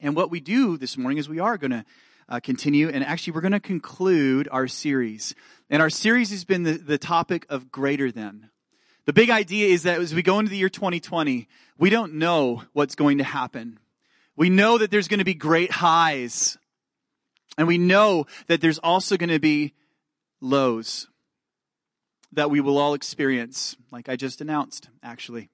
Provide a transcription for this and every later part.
And what we do this morning is we are going to uh, continue, and actually, we're going to conclude our series. And our series has been the, the topic of greater than. The big idea is that as we go into the year 2020, we don't know what's going to happen. We know that there's going to be great highs. And we know that there's also going to be lows that we will all experience, like I just announced, actually.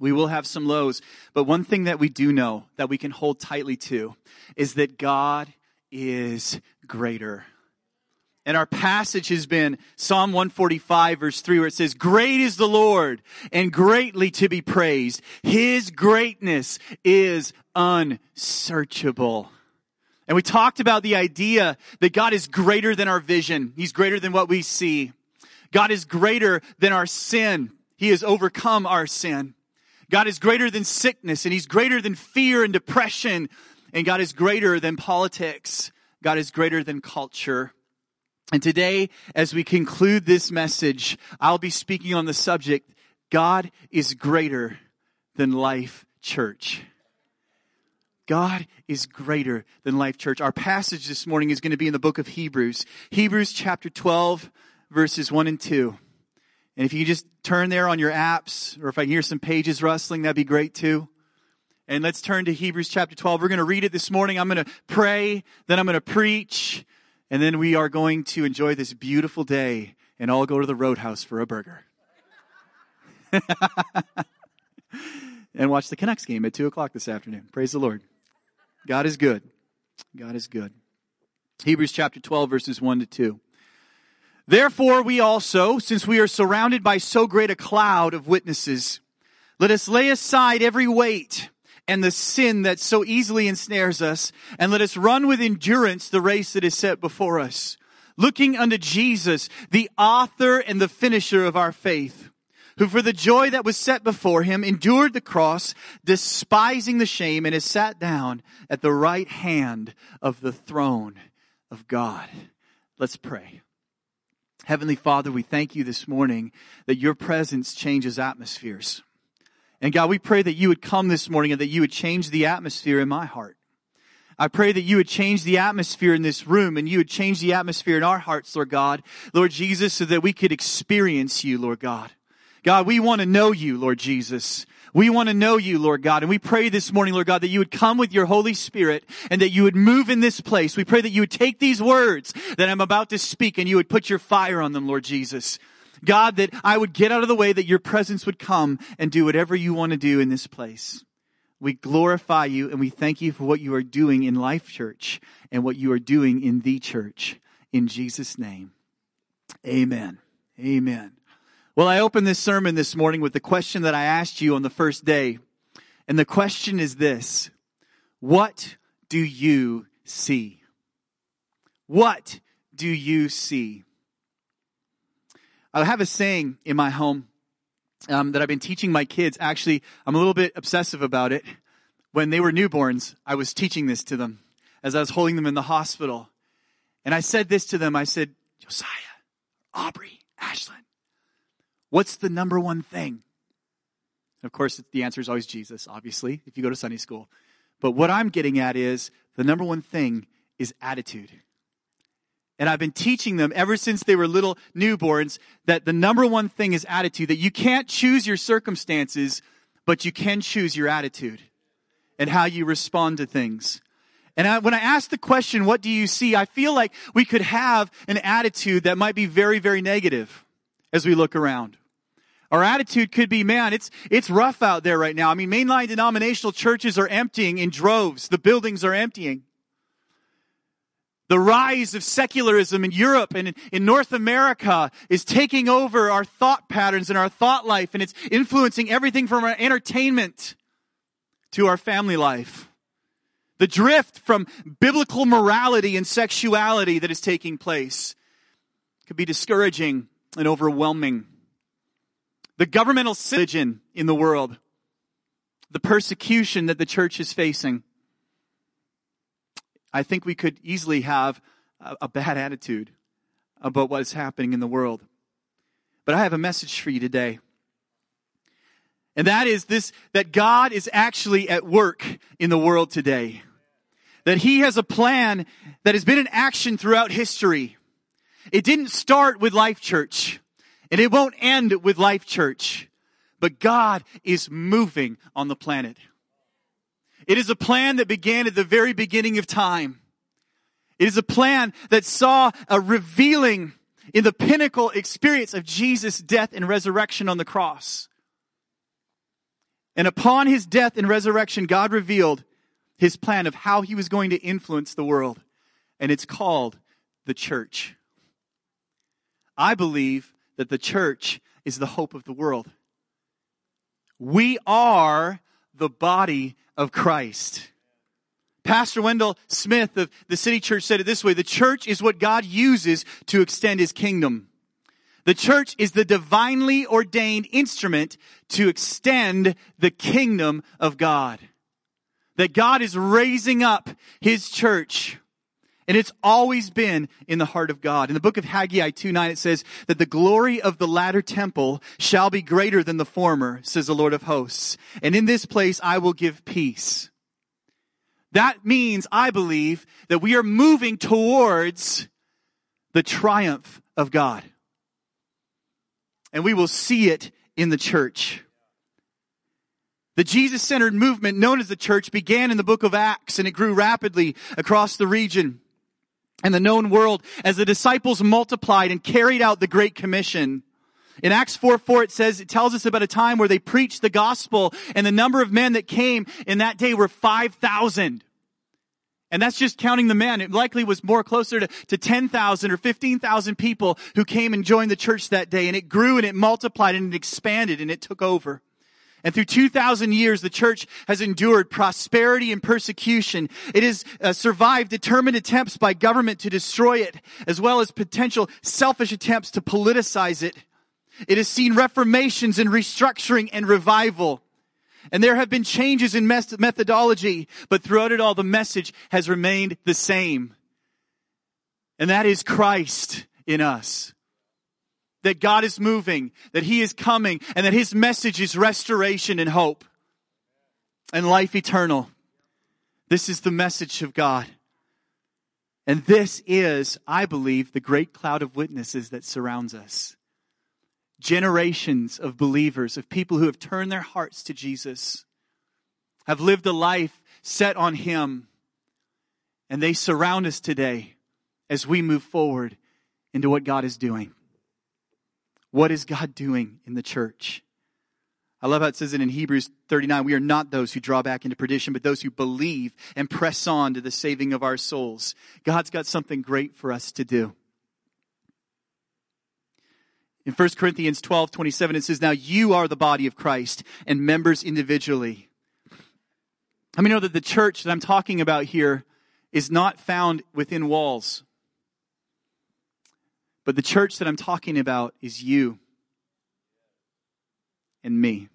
We will have some lows, but one thing that we do know that we can hold tightly to is that God is greater. And our passage has been Psalm 145 verse 3 where it says, Great is the Lord and greatly to be praised. His greatness is unsearchable. And we talked about the idea that God is greater than our vision. He's greater than what we see. God is greater than our sin. He has overcome our sin. God is greater than sickness and He's greater than fear and depression. And God is greater than politics. God is greater than culture. And today, as we conclude this message, I'll be speaking on the subject, God is greater than Life Church. God is greater than Life Church. Our passage this morning is going to be in the book of Hebrews. Hebrews chapter 12, verses 1 and 2. And if you just turn there on your apps, or if I can hear some pages rustling, that'd be great too. And let's turn to Hebrews chapter 12. We're going to read it this morning. I'm going to pray, then I'm going to preach, and then we are going to enjoy this beautiful day and all go to the roadhouse for a burger. and watch the Canucks game at 2 o'clock this afternoon. Praise the Lord. God is good. God is good. Hebrews chapter 12, verses 1 to 2. Therefore, we also, since we are surrounded by so great a cloud of witnesses, let us lay aside every weight and the sin that so easily ensnares us, and let us run with endurance the race that is set before us, looking unto Jesus, the author and the finisher of our faith, who for the joy that was set before him endured the cross, despising the shame, and has sat down at the right hand of the throne of God. Let's pray. Heavenly Father, we thank you this morning that your presence changes atmospheres. And God, we pray that you would come this morning and that you would change the atmosphere in my heart. I pray that you would change the atmosphere in this room and you would change the atmosphere in our hearts, Lord God, Lord Jesus, so that we could experience you, Lord God. God, we want to know you, Lord Jesus. We want to know you, Lord God. And we pray this morning, Lord God, that you would come with your Holy Spirit and that you would move in this place. We pray that you would take these words that I'm about to speak and you would put your fire on them, Lord Jesus. God, that I would get out of the way, that your presence would come and do whatever you want to do in this place. We glorify you and we thank you for what you are doing in Life Church and what you are doing in the church. In Jesus' name. Amen. Amen. Well, I opened this sermon this morning with the question that I asked you on the first day. And the question is this What do you see? What do you see? I have a saying in my home um, that I've been teaching my kids. Actually, I'm a little bit obsessive about it. When they were newborns, I was teaching this to them as I was holding them in the hospital. And I said this to them I said, Josiah, Aubrey, Ashlyn, What's the number one thing? Of course, the answer is always Jesus, obviously, if you go to Sunday school. But what I'm getting at is the number one thing is attitude. And I've been teaching them ever since they were little newborns that the number one thing is attitude, that you can't choose your circumstances, but you can choose your attitude and how you respond to things. And I, when I ask the question, what do you see? I feel like we could have an attitude that might be very, very negative as we look around. Our attitude could be, man, it's, it's rough out there right now. I mean, mainline denominational churches are emptying in droves. The buildings are emptying. The rise of secularism in Europe and in North America is taking over our thought patterns and our thought life, and it's influencing everything from our entertainment to our family life. The drift from biblical morality and sexuality that is taking place could be discouraging and overwhelming the governmental religion in the world, the persecution that the church is facing. I think we could easily have a, a bad attitude about what is happening in the world. But I have a message for you today. And that is this, that God is actually at work in the world today. that he has a plan that has been in action throughout history. It didn't start with Life Church, and it won't end with Life Church, but God is moving on the planet. It is a plan that began at the very beginning of time. It is a plan that saw a revealing in the pinnacle experience of Jesus' death and resurrection on the cross. And upon his death and resurrection, God revealed his plan of how he was going to influence the world. And it's called the church. I believe that the church is the hope of the world. We are the body of Christ. Pastor Wendell Smith of the City Church said it this way, the church is what God uses to extend his kingdom. The church is the divinely ordained instrument to extend the kingdom of God. That God is raising up his church. And it's always been in the heart of God. In the book of Haggai 2 9, it says that the glory of the latter temple shall be greater than the former, says the Lord of hosts. And in this place I will give peace. That means, I believe, that we are moving towards the triumph of God. And we will see it in the church. The Jesus centered movement known as the church began in the book of Acts and it grew rapidly across the region and the known world as the disciples multiplied and carried out the Great Commission. In Acts 4, 4, it says, it tells us about a time where they preached the gospel and the number of men that came in that day were 5,000. And that's just counting the men. It likely was more closer to, to 10,000 or 15,000 people who came and joined the church that day. And it grew and it multiplied and it expanded and it took over. And through 2,000 years, the church has endured prosperity and persecution. It has uh, survived determined attempts by government to destroy it, as well as potential selfish attempts to politicize it. It has seen reformations and restructuring and revival. And there have been changes in methodology, but throughout it all, the message has remained the same. And that is Christ in us that God is moving, that He is coming, and that His message is restoration and hope and life eternal. This is the message of God. And this is, I believe, the great cloud of witnesses that surrounds us. Generations of believers, of people who have turned their hearts to Jesus, have lived a life set on Him, and they surround us today as we move forward into what God is doing. What is God doing in the church? I love how it says it in Hebrews 39. We are not those who draw back into perdition, but those who believe and press on to the saving of our souls. God's got something great for us to do. In 1 Corinthians 12, 27, it says, Now you are the body of Christ and members individually. Let me know that the church that I'm talking about here is not found within walls. But the church that I'm talking about is you and me.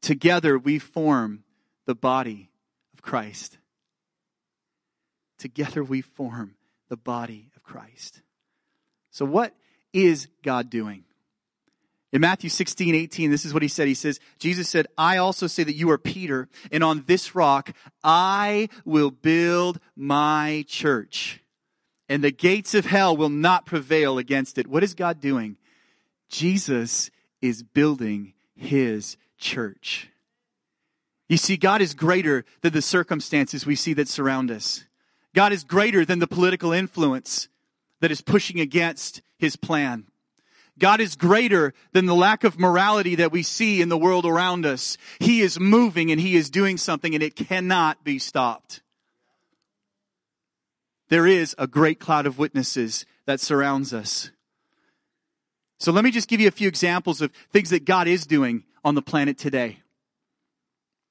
Together we form the body of Christ. Together we form the body of Christ. So, what is God doing? In Matthew 16, 18, this is what he said. He says, Jesus said, I also say that you are Peter, and on this rock I will build my church and the gates of hell will not prevail against it. What is God doing? Jesus is building his church. You see, God is greater than the circumstances we see that surround us. God is greater than the political influence that is pushing against his plan. God is greater than the lack of morality that we see in the world around us. He is moving and he is doing something and it cannot be stopped there is a great cloud of witnesses that surrounds us. So let me just give you a few examples of things that God is doing on the planet today.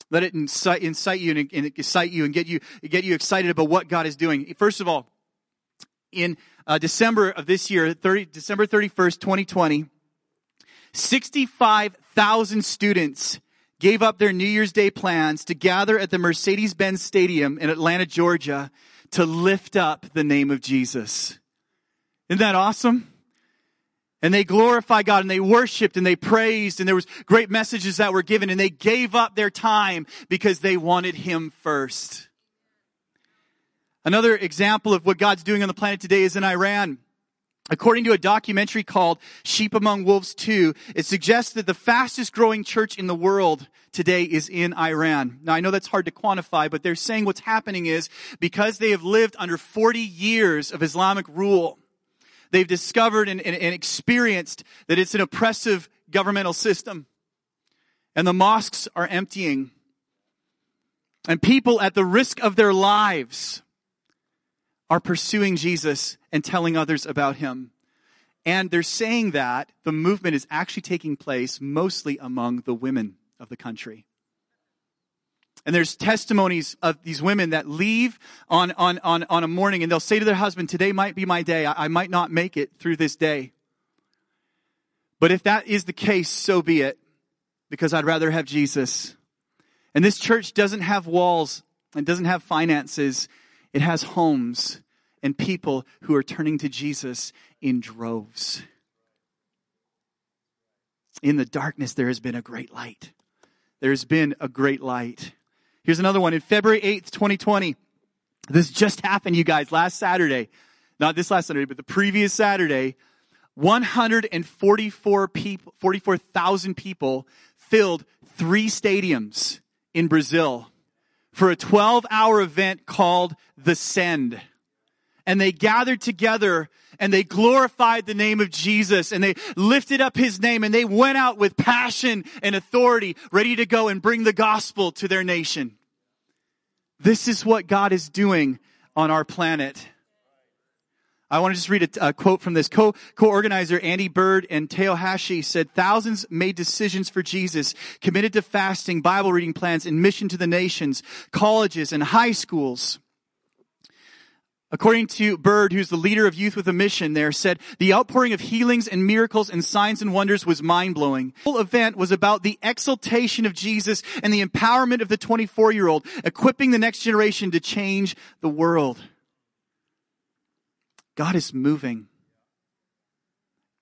Let it incite, incite you and, and excite you and get you, get you excited about what God is doing. First of all, in uh, December of this year, 30, December 31st, 2020, 65,000 students gave up their New Year's Day plans to gather at the Mercedes-Benz Stadium in Atlanta, Georgia to lift up the name of Jesus. Isn't that awesome? And they glorified God and they worshiped and they praised and there was great messages that were given and they gave up their time because they wanted Him first. Another example of what God's doing on the planet today is in Iran. According to a documentary called Sheep Among Wolves 2, it suggests that the fastest growing church in the world today is in Iran. Now I know that's hard to quantify, but they're saying what's happening is because they have lived under 40 years of Islamic rule, they've discovered and, and, and experienced that it's an oppressive governmental system. And the mosques are emptying. And people at the risk of their lives are pursuing Jesus and telling others about him. And they're saying that the movement is actually taking place mostly among the women of the country. And there's testimonies of these women that leave on, on, on, on a morning and they'll say to their husband, today might be my day. I, I might not make it through this day. But if that is the case, so be it, because I'd rather have Jesus. And this church doesn't have walls and doesn't have finances. It has homes and people who are turning to Jesus in droves. In the darkness, there has been a great light. There has been a great light. Here's another one. In February 8th, 2020, this just happened, you guys, last Saturday. Not this last Saturday, but the previous Saturday. 144 people, 44,000 people filled three stadiums in Brazil for a 12 hour event called The Send. And they gathered together and they glorified the name of Jesus and they lifted up his name and they went out with passion and authority, ready to go and bring the gospel to their nation. This is what God is doing on our planet. I want to just read a, a quote from this. Co, co-organizer Andy Byrd and Teo Hayashi said, thousands made decisions for Jesus, committed to fasting, Bible reading plans, and mission to the nations, colleges and high schools. According to Byrd, who's the leader of Youth with a Mission there, said, the outpouring of healings and miracles and signs and wonders was mind-blowing. The whole event was about the exaltation of Jesus and the empowerment of the 24-year-old, equipping the next generation to change the world. God is moving.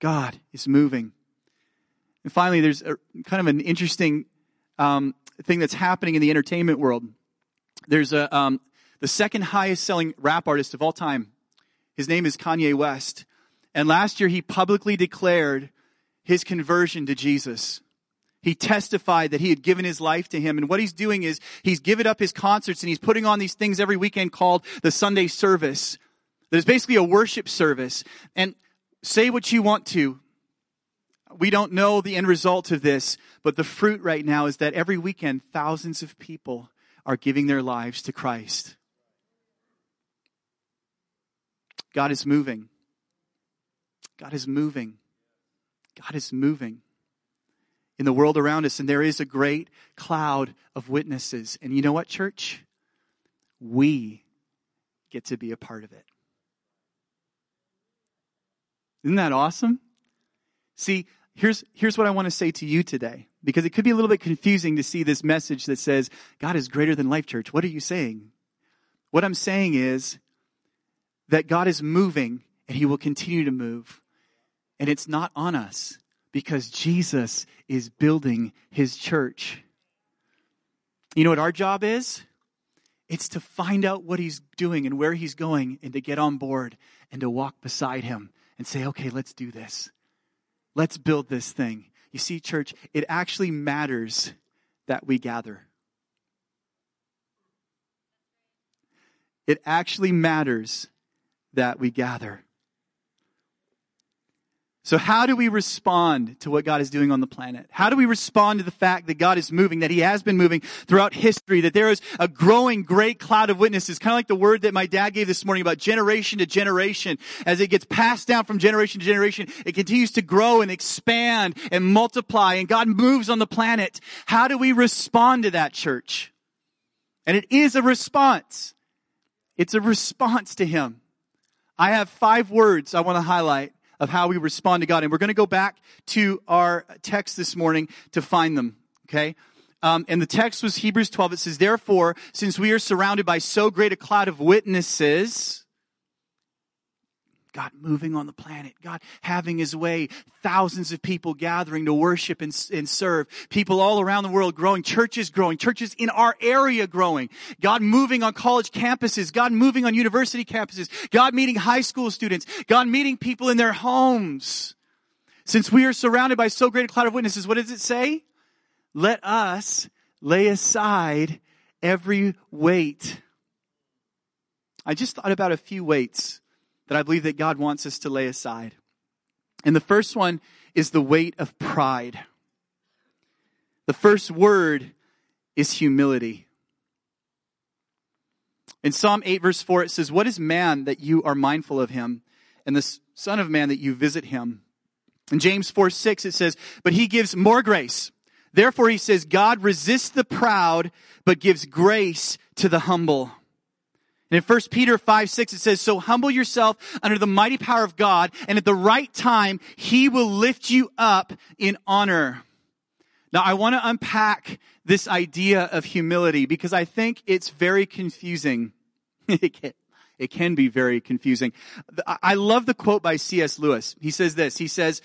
God is moving. And finally, there's a, kind of an interesting um, thing that's happening in the entertainment world. There's a, um, the second highest selling rap artist of all time. His name is Kanye West. And last year he publicly declared his conversion to Jesus. He testified that he had given his life to him. And what he's doing is he's given up his concerts and he's putting on these things every weekend called the Sunday service. There's basically a worship service. And say what you want to. We don't know the end result of this, but the fruit right now is that every weekend thousands of people are giving their lives to Christ. God is moving. God is moving. God is moving in the world around us, and there is a great cloud of witnesses. And you know what, church? We get to be a part of it. Isn't that awesome? See, here's, here's what I want to say to you today, because it could be a little bit confusing to see this message that says, God is greater than Life Church. What are you saying? What I'm saying is, that God is moving and he will continue to move. And it's not on us because Jesus is building his church. You know what our job is? It's to find out what he's doing and where he's going and to get on board and to walk beside him and say, okay, let's do this. Let's build this thing. You see, church, it actually matters that we gather. It actually matters that we gather. So how do we respond to what God is doing on the planet? How do we respond to the fact that God is moving, that He has been moving throughout history, that there is a growing great cloud of witnesses, kind of like the word that my dad gave this morning about generation to generation. As it gets passed down from generation to generation, it continues to grow and expand and multiply and God moves on the planet. How do we respond to that church? And it is a response. It's a response to Him. I have five words I want to highlight of how we respond to God. And we're going to go back to our text this morning to find them. Okay. Um, and the text was Hebrews 12. It says, therefore, since we are surrounded by so great a cloud of witnesses, God moving on the planet, God having his way, thousands of people gathering to worship and, and serve, people all around the world growing, churches growing, churches in our area growing, God moving on college campuses, God moving on university campuses, God meeting high school students, God meeting people in their homes. Since we are surrounded by so great a cloud of witnesses, what does it say? Let us lay aside every weight. I just thought about a few weights that I believe that God wants us to lay aside. And the first one is the weight of pride. The first word is humility. In Psalm 8 verse 4 it says, What is man that you are mindful of him? And the son of man that you visit him? In James 4 6 it says, But he gives more grace. Therefore he says, God resists the proud, but gives grace to the humble. And in 1 Peter 5, 6, it says, So humble yourself under the mighty power of God, and at the right time, He will lift you up in honor. Now, I want to unpack this idea of humility because I think it's very confusing. it, can, be very confusing. I love the quote by C.S. Lewis. He says this. He says,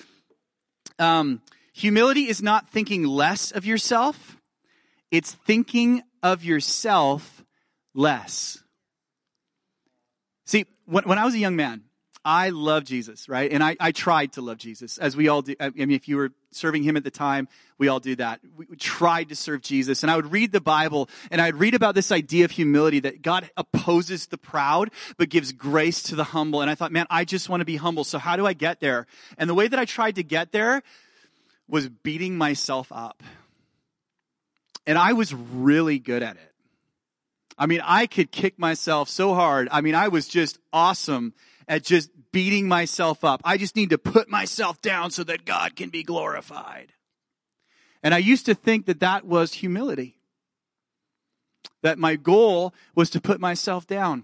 um, humility is not thinking less of yourself. It's thinking of yourself less. See, when, when I was a young man, I loved Jesus, right? And I, I tried to love Jesus, as we all do. I mean, if you were serving him at the time, we all do that. We, we tried to serve Jesus. And I would read the Bible and I'd read about this idea of humility that God opposes the proud, but gives grace to the humble. And I thought, man, I just want to be humble. So how do I get there? And the way that I tried to get there was beating myself up. And I was really good at it. I mean, I could kick myself so hard. I mean, I was just awesome at just beating myself up. I just need to put myself down so that God can be glorified. And I used to think that that was humility. That my goal was to put myself down.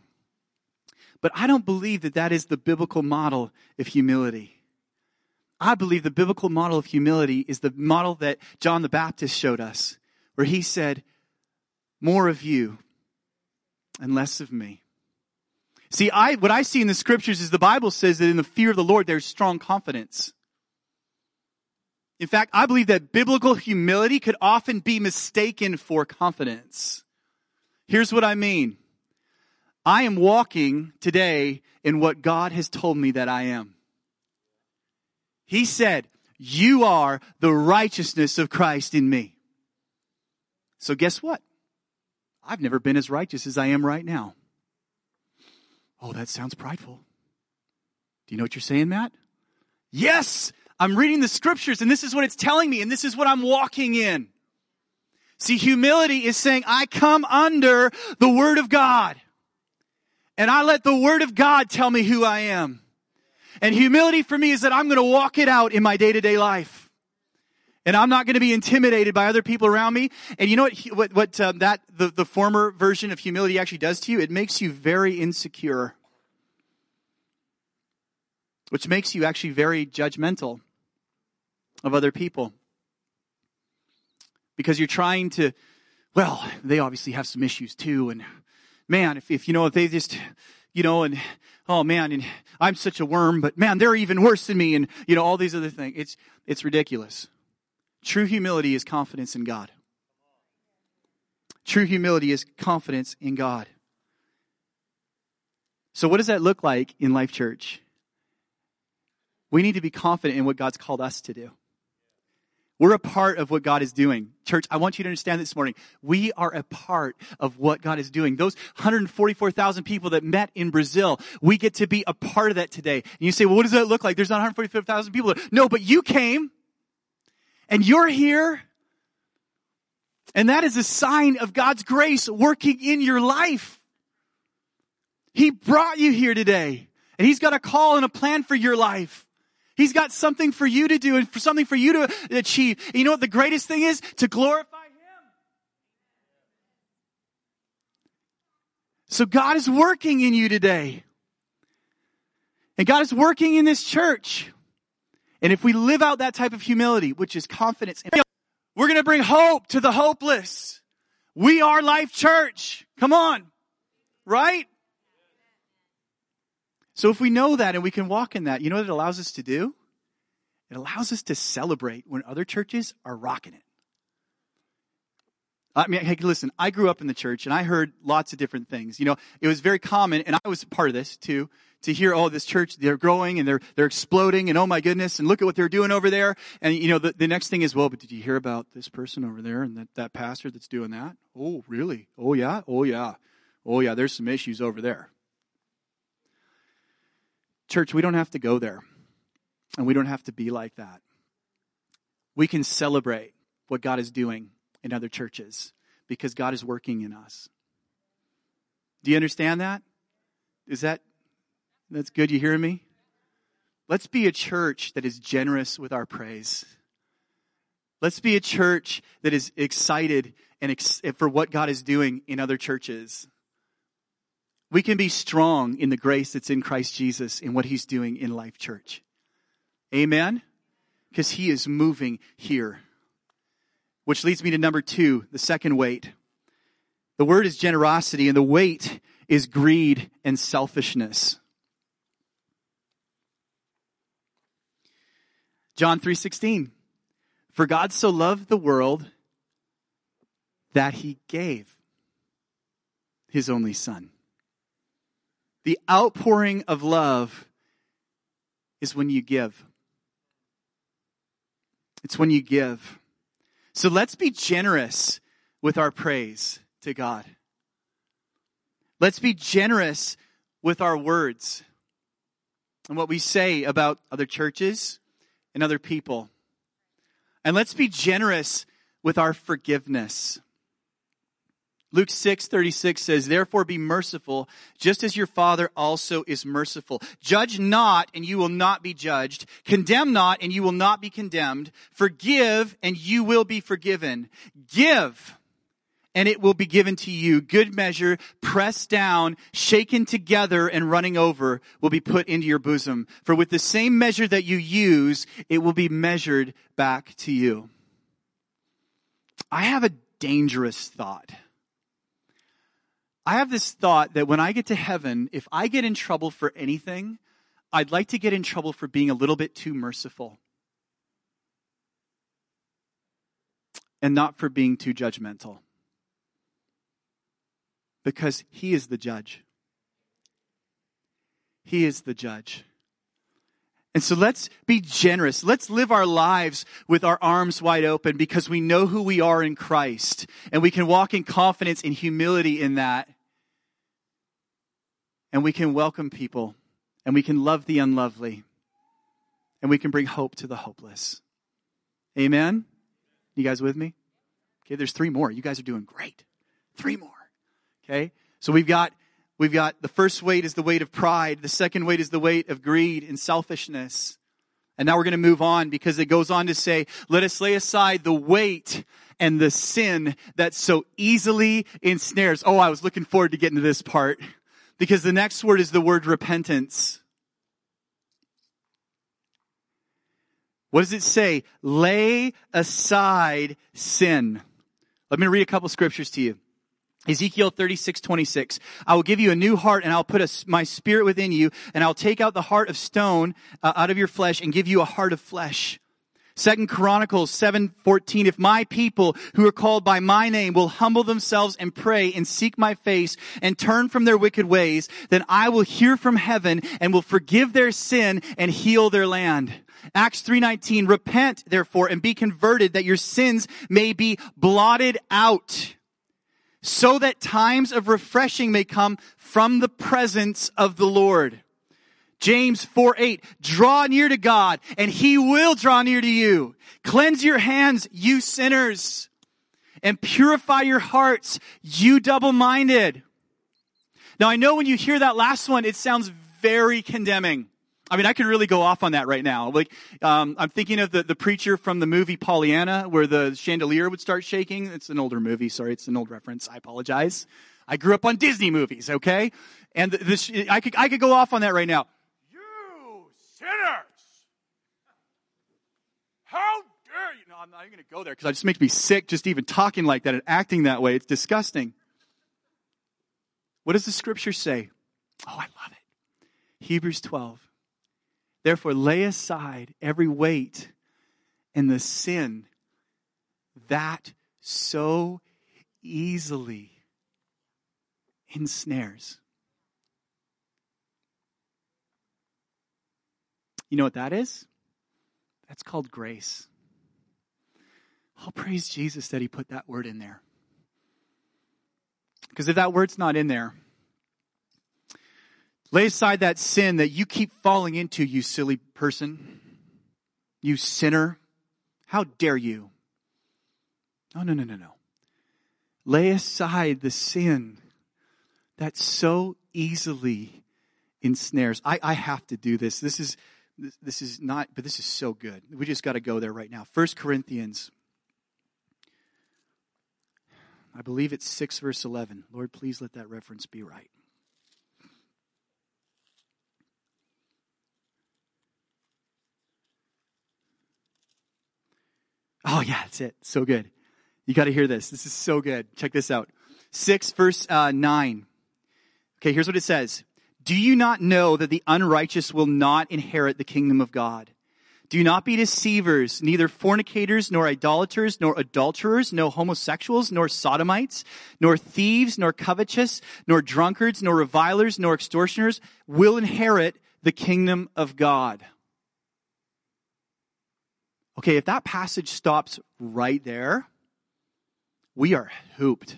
But I don't believe that that is the biblical model of humility. I believe the biblical model of humility is the model that John the Baptist showed us, where he said, More of you and less of me. See, I, what I see in the scriptures is the Bible says that in the fear of the Lord there's strong confidence. In fact, I believe that biblical humility could often be mistaken for confidence. Here's what I mean. I am walking today in what God has told me that I am. He said, you are the righteousness of Christ in me. So guess what? I've never been as righteous as I am right now. Oh, that sounds prideful. Do you know what you're saying, Matt? Yes, I'm reading the scriptures and this is what it's telling me and this is what I'm walking in. See, humility is saying, I come under the Word of God. And I let the Word of God tell me who I am. And humility for me is that I'm going to walk it out in my day to day life and I'm not going to be intimidated by other people around me. And you know what? What, what um, that the, the former version of humility actually does to you? It makes you very insecure, which makes you actually very judgmental of other people because you're trying to. Well, they obviously have some issues too, and man, if, if you know if they just you know, and oh man, and I'm such a worm, but man, they're even worse than me, and you know, all these other things. It's it's ridiculous. True humility is confidence in God. True humility is confidence in God. So, what does that look like in Life Church? We need to be confident in what God's called us to do. We're a part of what God is doing. Church, I want you to understand this morning. We are a part of what God is doing. Those 144,000 people that met in Brazil, we get to be a part of that today. And you say, well, what does that look like? There's not 144,000 people. No, but you came and you're here. And that is a sign of God's grace working in your life. He brought you here today and he's got a call and a plan for your life. He's got something for you to do and for something for you to achieve. And you know what the greatest thing is? To glorify him. So God is working in you today. And God is working in this church. And if we live out that type of humility, which is confidence, we're going to bring hope to the hopeless. We are Life Church. Come on. Right? So if we know that and we can walk in that, you know what it allows us to do? It allows us to celebrate when other churches are rocking it. I mean, hey, listen, I grew up in the church and I heard lots of different things. You know, it was very common, and I was part of this too, to hear, oh, this church, they're growing and they're, they're exploding and oh my goodness, and look at what they're doing over there. And, you know, the, the next thing is, well, but did you hear about this person over there and that, that pastor that's doing that? Oh, really? Oh, yeah? Oh, yeah. Oh, yeah, there's some issues over there. Church, we don't have to go there. And we don't have to be like that. We can celebrate what God is doing in other churches because God is working in us. Do you understand that? Is that that's good? You hearing me? Let's be a church that is generous with our praise. Let's be a church that is excited and ex- for what God is doing in other churches. We can be strong in the grace that's in Christ Jesus in what he's doing in Life Church. Amen? Because he is moving here. Which leads me to number two, the second weight. The word is generosity, and the weight is greed and selfishness. John 3:16 For God so loved the world that he gave his only son. The outpouring of love is when you give. It's when you give. So let's be generous with our praise to God. Let's be generous with our words and what we say about other churches and other people. And let's be generous with our forgiveness. Luke 6 36 says, Therefore be merciful, just as your Father also is merciful. Judge not, and you will not be judged. Condemn not, and you will not be condemned. Forgive, and you will be forgiven. Give, and it will be given to you. Good measure, pressed down, shaken together, and running over will be put into your bosom. For with the same measure that you use, it will be measured back to you. I have a dangerous thought. I have this thought that when I get to heaven, if I get in trouble for anything, I'd like to get in trouble for being a little bit too merciful. And not for being too judgmental. Because He is the judge. He is the judge. And so let's be generous. Let's live our lives with our arms wide open because we know who we are in Christ. And we can walk in confidence and humility in that and we can welcome people and we can love the unlovely and we can bring hope to the hopeless. Amen? You guys with me? Okay, there's three more. You guys are doing great. Three more. Okay? So we've got we've got the first weight is the weight of pride, the second weight is the weight of greed and selfishness. And now we're going to move on because it goes on to say, let us lay aside the weight and the sin that so easily ensnares. Oh, I was looking forward to getting to this part. Because the next word is the word repentance. What does it say? Lay aside sin. Let me read a couple scriptures to you. Ezekiel 36, 26. I will give you a new heart and I'll put a, my spirit within you and I'll take out the heart of stone uh, out of your flesh and give you a heart of flesh. Second Chronicles 7:14 If my people who are called by my name will humble themselves and pray and seek my face and turn from their wicked ways then I will hear from heaven and will forgive their sin and heal their land. Acts 3:19 Repent therefore and be converted that your sins may be blotted out so that times of refreshing may come from the presence of the Lord. James 4 8, draw near to God and he will draw near to you. Cleanse your hands, you sinners, and purify your hearts, you double minded. Now I know when you hear that last one, it sounds very condemning. I mean, I could really go off on that right now. Like, um, I'm thinking of the, the preacher from the movie Pollyanna, where the chandelier would start shaking. It's an older movie. Sorry, it's an old reference. I apologize. I grew up on Disney movies, okay? And this, I could, I could go off on that right now. You sinners! How dare you? No, I'm not even going to go there because it just makes me sick just even talking like that and acting that way. It's disgusting. What does the scripture say? Oh, I love it. Hebrews 12. Therefore, lay aside every weight and the sin that so easily ensnares. You know what that is? That's called grace. I'll praise Jesus that he put that word in there. Because if that word's not in there, lay aside that sin that you keep falling into, you silly person, you sinner. How dare you? No, no, no, no, no. Lay aside the sin that so easily ensnares. I, I have to do this. This is this, is not, but this is so good. We just got to go there right now. First Corinthians I believe it's 6 verse 11. Lord, please let that reference be right. Oh, yeah, that's it. So good. You got to hear this. This is so good. Check this out. 6 verse uh, 9. Okay, here's what it says. Do you not know that the unrighteous will not inherit the kingdom of God? Do not be deceivers, neither fornicators, nor idolaters, nor adulterers, nor homosexuals, nor sodomites, nor thieves, nor covetous, nor drunkards, nor revilers, nor extortioners will inherit the kingdom of God. Okay, if that passage stops right there, we are hooped.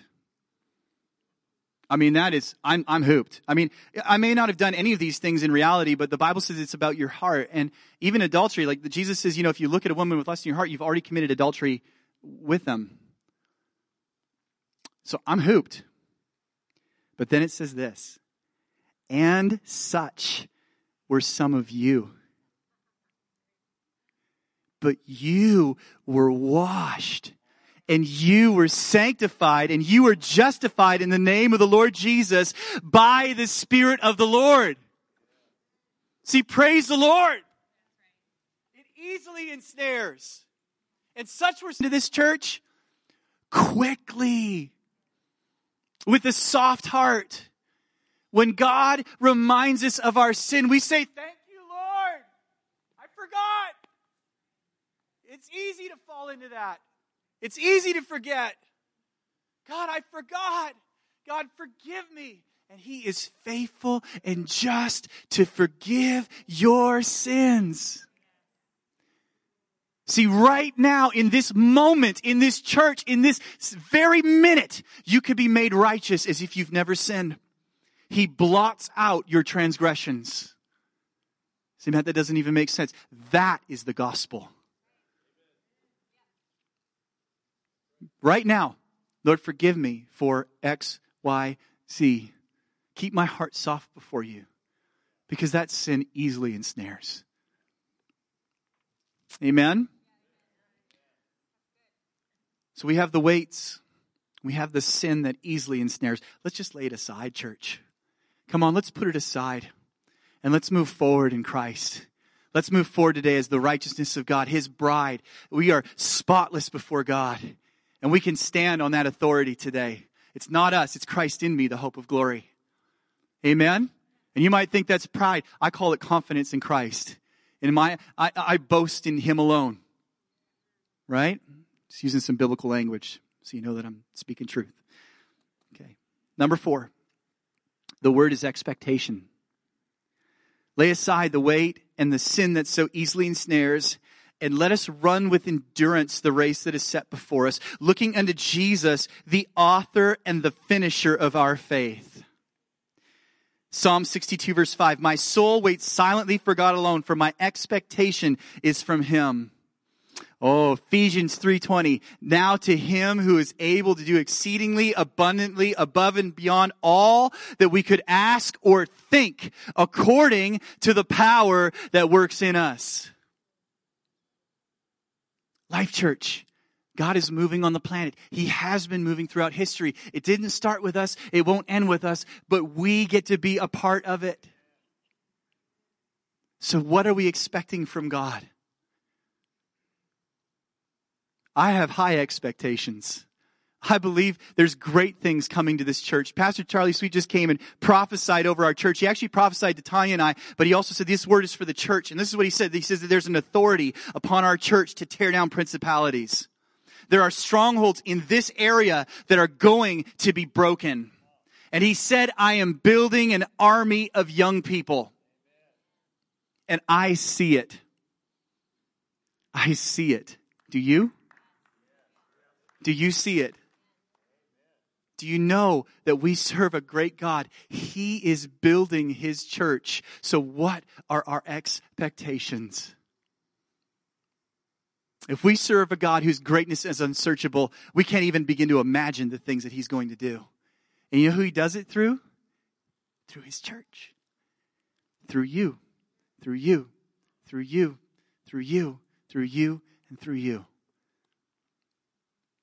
I mean, that is, I'm, I'm hooped. I mean, I may not have done any of these things in reality, but the Bible says it's about your heart. And even adultery, like Jesus says, you know, if you look at a woman with lust in your heart, you've already committed adultery with them. So I'm hooped. But then it says this, and such were some of you. But you were washed and you were sanctified and you were justified in the name of the Lord Jesus by the Spirit of the Lord. See, praise the Lord. It easily ensnares. And such were to this church quickly with a soft heart. When God reminds us of our sin, we say, Thank you, Lord. I forgot. It's easy to fall into that. It's easy to forget. God, I forgot. God, forgive me. And He is faithful and just to forgive your sins. See, right now, in this moment, in this church, in this very minute, you could be made righteous as if you've never sinned. He blots out your transgressions. See, Matt, that doesn't even make sense. That is the gospel. Right now, Lord, forgive me for X, Y, Z. Keep my heart soft before you because that sin easily ensnares. Amen? So we have the weights, we have the sin that easily ensnares. Let's just lay it aside, church. Come on, let's put it aside and let's move forward in Christ. Let's move forward today as the righteousness of God, His bride. We are spotless before God. And we can stand on that authority today. It's not us, it's Christ in me, the hope of glory. Amen? And you might think that's pride. I call it confidence in Christ. In my, I, I boast in Him alone. Right? Just using some biblical language so you know that I'm speaking truth. Okay. Number four, the word is expectation. Lay aside the weight and the sin that so easily ensnares and let us run with endurance the race that is set before us, looking unto Jesus, the author and the finisher of our faith. Psalm 62 verse 5, my soul waits silently for God alone, for my expectation is from him. Oh, Ephesians 3:20. Now to him who is able to do exceedingly abundantly above and beyond all that we could ask or think according to the power that works in us. Life Church, God is moving on the planet. He has been moving throughout history. It didn't start with us, it won't end with us, but we get to be a part of it. So, what are we expecting from God? I have high expectations. I believe there's great things coming to this church. Pastor Charlie Sweet just came and prophesied over our church. He actually prophesied to Tanya and I, but he also said this word is for the church. And this is what he said. He says that there's an authority upon our church to tear down principalities. There are strongholds in this area that are going to be broken. And he said, I am building an army of young people. And I see it. I see it. Do you? Do you see it? Do you know that we serve a great God? He is building his church. So, what are our expectations? If we serve a God whose greatness is unsearchable, we can't even begin to imagine the things that he's going to do. And you know who he does it through? Through his church. Through you. Through you. Through you. Through you. Through you. And through you.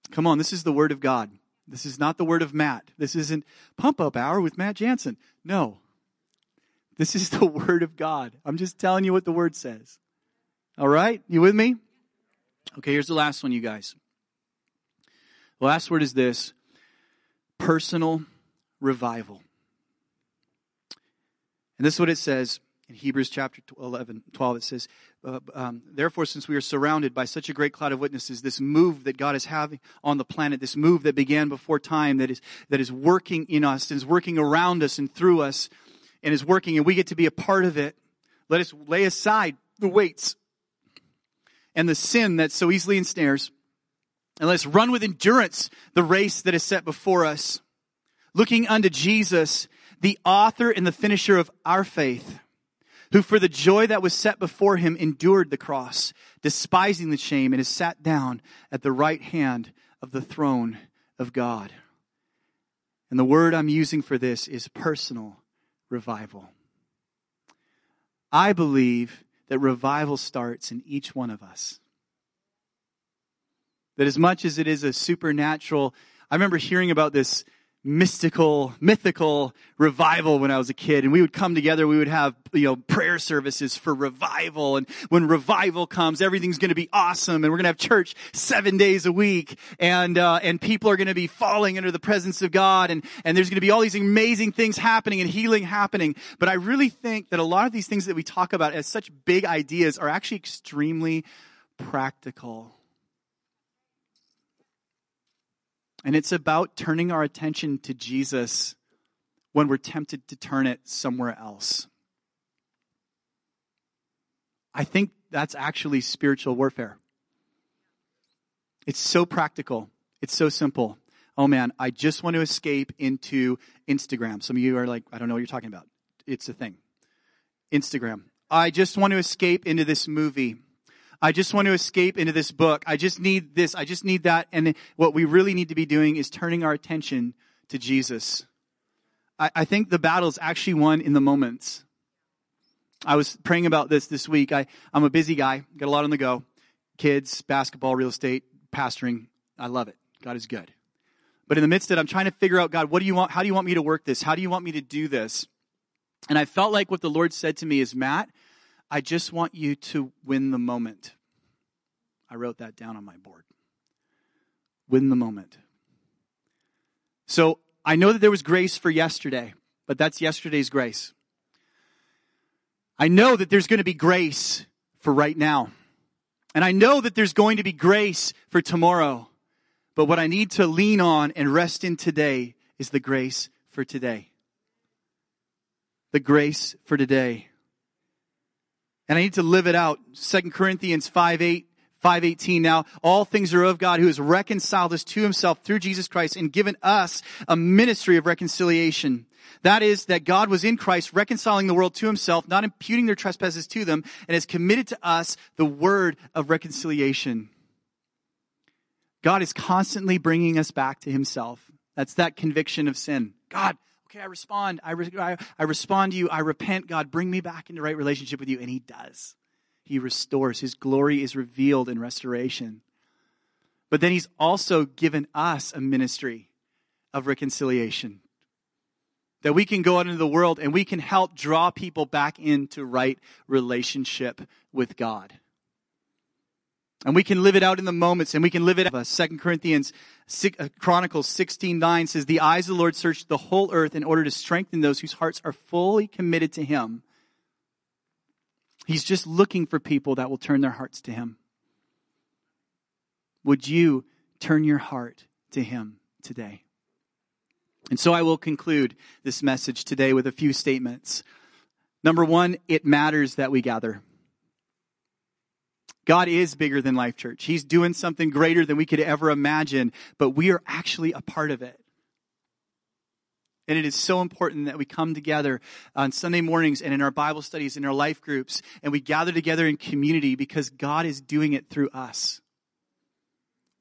Come on, this is the word of God. This is not the word of Matt. This isn't pump up hour with Matt Jansen. No. This is the word of God. I'm just telling you what the word says. All right? You with me? Okay, here's the last one, you guys. The last word is this personal revival. And this is what it says in Hebrews chapter 11, 12. It says, uh, um, Therefore, since we are surrounded by such a great cloud of witnesses, this move that God is having on the planet, this move that began before time, that is, that is working in us, and is working around us and through us, and is working, and we get to be a part of it, let us lay aside the weights and the sin that so easily ensnares, and let's run with endurance the race that is set before us, looking unto Jesus, the author and the finisher of our faith who for the joy that was set before him endured the cross, despising the shame, and is sat down at the right hand of the throne of God. And the word I'm using for this is personal revival. I believe that revival starts in each one of us. That as much as it is a supernatural, I remember hearing about this mystical, mythical revival when I was a kid. And we would come together, we would have, you know, prayer services for revival. And when revival comes, everything's going to be awesome. And we're going to have church seven days a week. And, uh, and people are going to be falling under the presence of God. And, and there's going to be all these amazing things happening and healing happening. But I really think that a lot of these things that we talk about as such big ideas are actually extremely practical. And it's about turning our attention to Jesus when we're tempted to turn it somewhere else. I think that's actually spiritual warfare. It's so practical. It's so simple. Oh man, I just want to escape into Instagram. Some of you are like, I don't know what you're talking about. It's a thing. Instagram. I just want to escape into this movie. I just want to escape into this book. I just need this. I just need that. And what we really need to be doing is turning our attention to Jesus. I, I think the battle is actually won in the moments. I was praying about this this week. I, I'm a busy guy, got a lot on the go. Kids, basketball, real estate, pastoring. I love it. God is good. But in the midst of it, I'm trying to figure out, God, what do you want? How do you want me to work this? How do you want me to do this? And I felt like what the Lord said to me is, Matt, I just want you to win the moment. I wrote that down on my board. Win the moment. So I know that there was grace for yesterday, but that's yesterday's grace. I know that there's going to be grace for right now. And I know that there's going to be grace for tomorrow. But what I need to lean on and rest in today is the grace for today. The grace for today and I need to live it out. 2 Corinthians 5 8, 518 now all things are of God who has reconciled us to himself through Jesus Christ and given us a ministry of reconciliation. That is that God was in Christ reconciling the world to himself, not imputing their trespasses to them, and has committed to us the word of reconciliation. God is constantly bringing us back to himself. That's that conviction of sin. God, Okay, I respond. I, re- I, I respond to you. I repent. God, bring me back into right relationship with you. And He does. He restores. His glory is revealed in restoration. But then He's also given us a ministry of reconciliation. That we can go out into the world and we can help draw people back into right relationship with God. And we can live it out in the moments and we can live it out. Second Corinthians uh, Chronicles 16, 9 says, the eyes of the Lord search the whole earth in order to strengthen those whose hearts are fully committed to him. He's just looking for people that will turn their hearts to him. Would you turn your heart to him today? And so I will conclude this message today with a few statements. Number one, it matters that we gather. God is bigger than Life Church. He's doing something greater than we could ever imagine, but we are actually a part of it. And it is so important that we come together on Sunday mornings and in our Bible studies, in our life groups, and we gather together in community because God is doing it through us.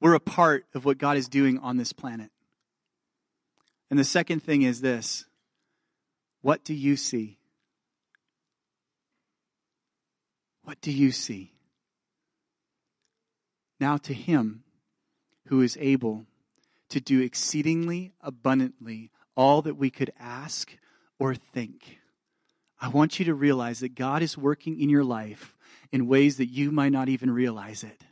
We're a part of what God is doing on this planet. And the second thing is this what do you see? What do you see? Now to him who is able to do exceedingly abundantly all that we could ask or think. I want you to realize that God is working in your life in ways that you might not even realize it.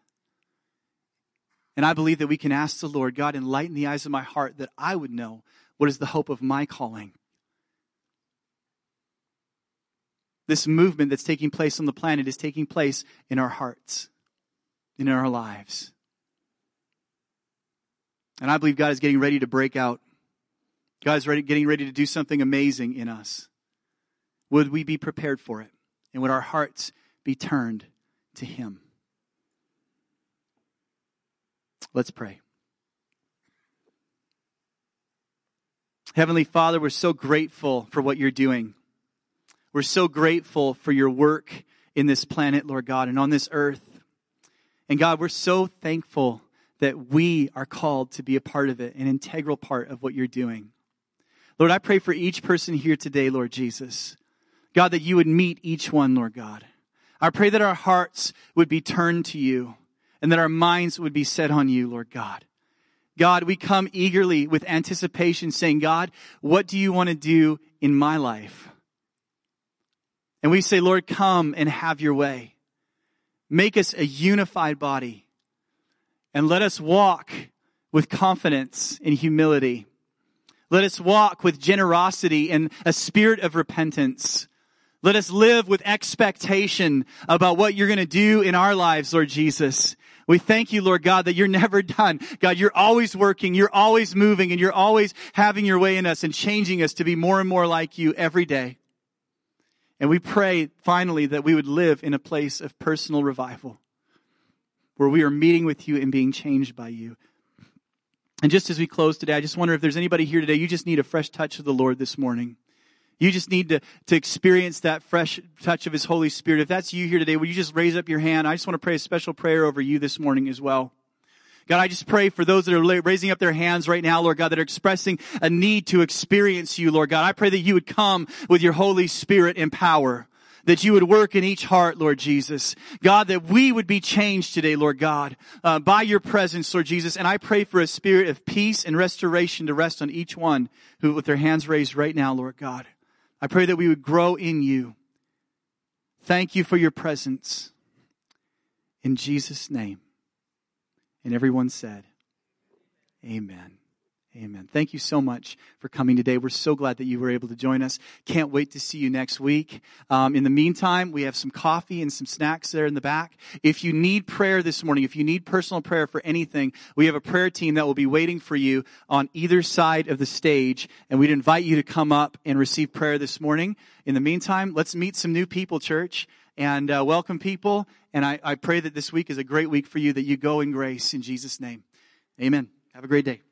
And I believe that we can ask the Lord, God, enlighten the eyes of my heart that I would know what is the hope of my calling. This movement that's taking place on the planet is taking place in our hearts in our lives. And I believe God is getting ready to break out. God is ready, getting ready to do something amazing in us. Would we be prepared for it? And would our hearts be turned to Him? Let's pray. Heavenly Father, we're so grateful for what you're doing. We're so grateful for your work in this planet, Lord God, and on this earth. And God, we're so thankful that we are called to be a part of it, an integral part of what you're doing. Lord, I pray for each person here today, Lord Jesus. God, that you would meet each one, Lord God. I pray that our hearts would be turned to you and that our minds would be set on you, Lord God. God, we come eagerly with anticipation saying, God, what do you want to do in my life? And we say, Lord, come and have your way. Make us a unified body. And let us walk with confidence and humility. Let us walk with generosity and a spirit of repentance. Let us live with expectation about what you're going to do in our lives, Lord Jesus. We thank you, Lord God, that you're never done. God, you're always working, you're always moving, and you're always having your way in us and changing us to be more and more like you every day. And we pray finally that we would live in a place of personal revival where we are meeting with you and being changed by you. And just as we close today, I just wonder if there's anybody here today, you just need a fresh touch of the Lord this morning. You just need to, to experience that fresh touch of His Holy Spirit. If that's you here today, would you just raise up your hand? I just want to pray a special prayer over you this morning as well. God, I just pray for those that are raising up their hands right now, Lord God, that are expressing a need to experience you, Lord God. I pray that you would come with your Holy Spirit and power that you would work in each heart, Lord Jesus. God, that we would be changed today, Lord God, uh, by your presence, Lord Jesus. And I pray for a spirit of peace and restoration to rest on each one who, with their hands raised right now, Lord God. I pray that we would grow in you. Thank you for your presence. In Jesus' name. And everyone said, Amen. Amen. Thank you so much for coming today. We're so glad that you were able to join us. Can't wait to see you next week. Um, in the meantime, we have some coffee and some snacks there in the back. If you need prayer this morning, if you need personal prayer for anything, we have a prayer team that will be waiting for you on either side of the stage. And we'd invite you to come up and receive prayer this morning. In the meantime, let's meet some new people, church and uh, welcome people. And I, I pray that this week is a great week for you, that you go in grace in Jesus' name. Amen. Have a great day.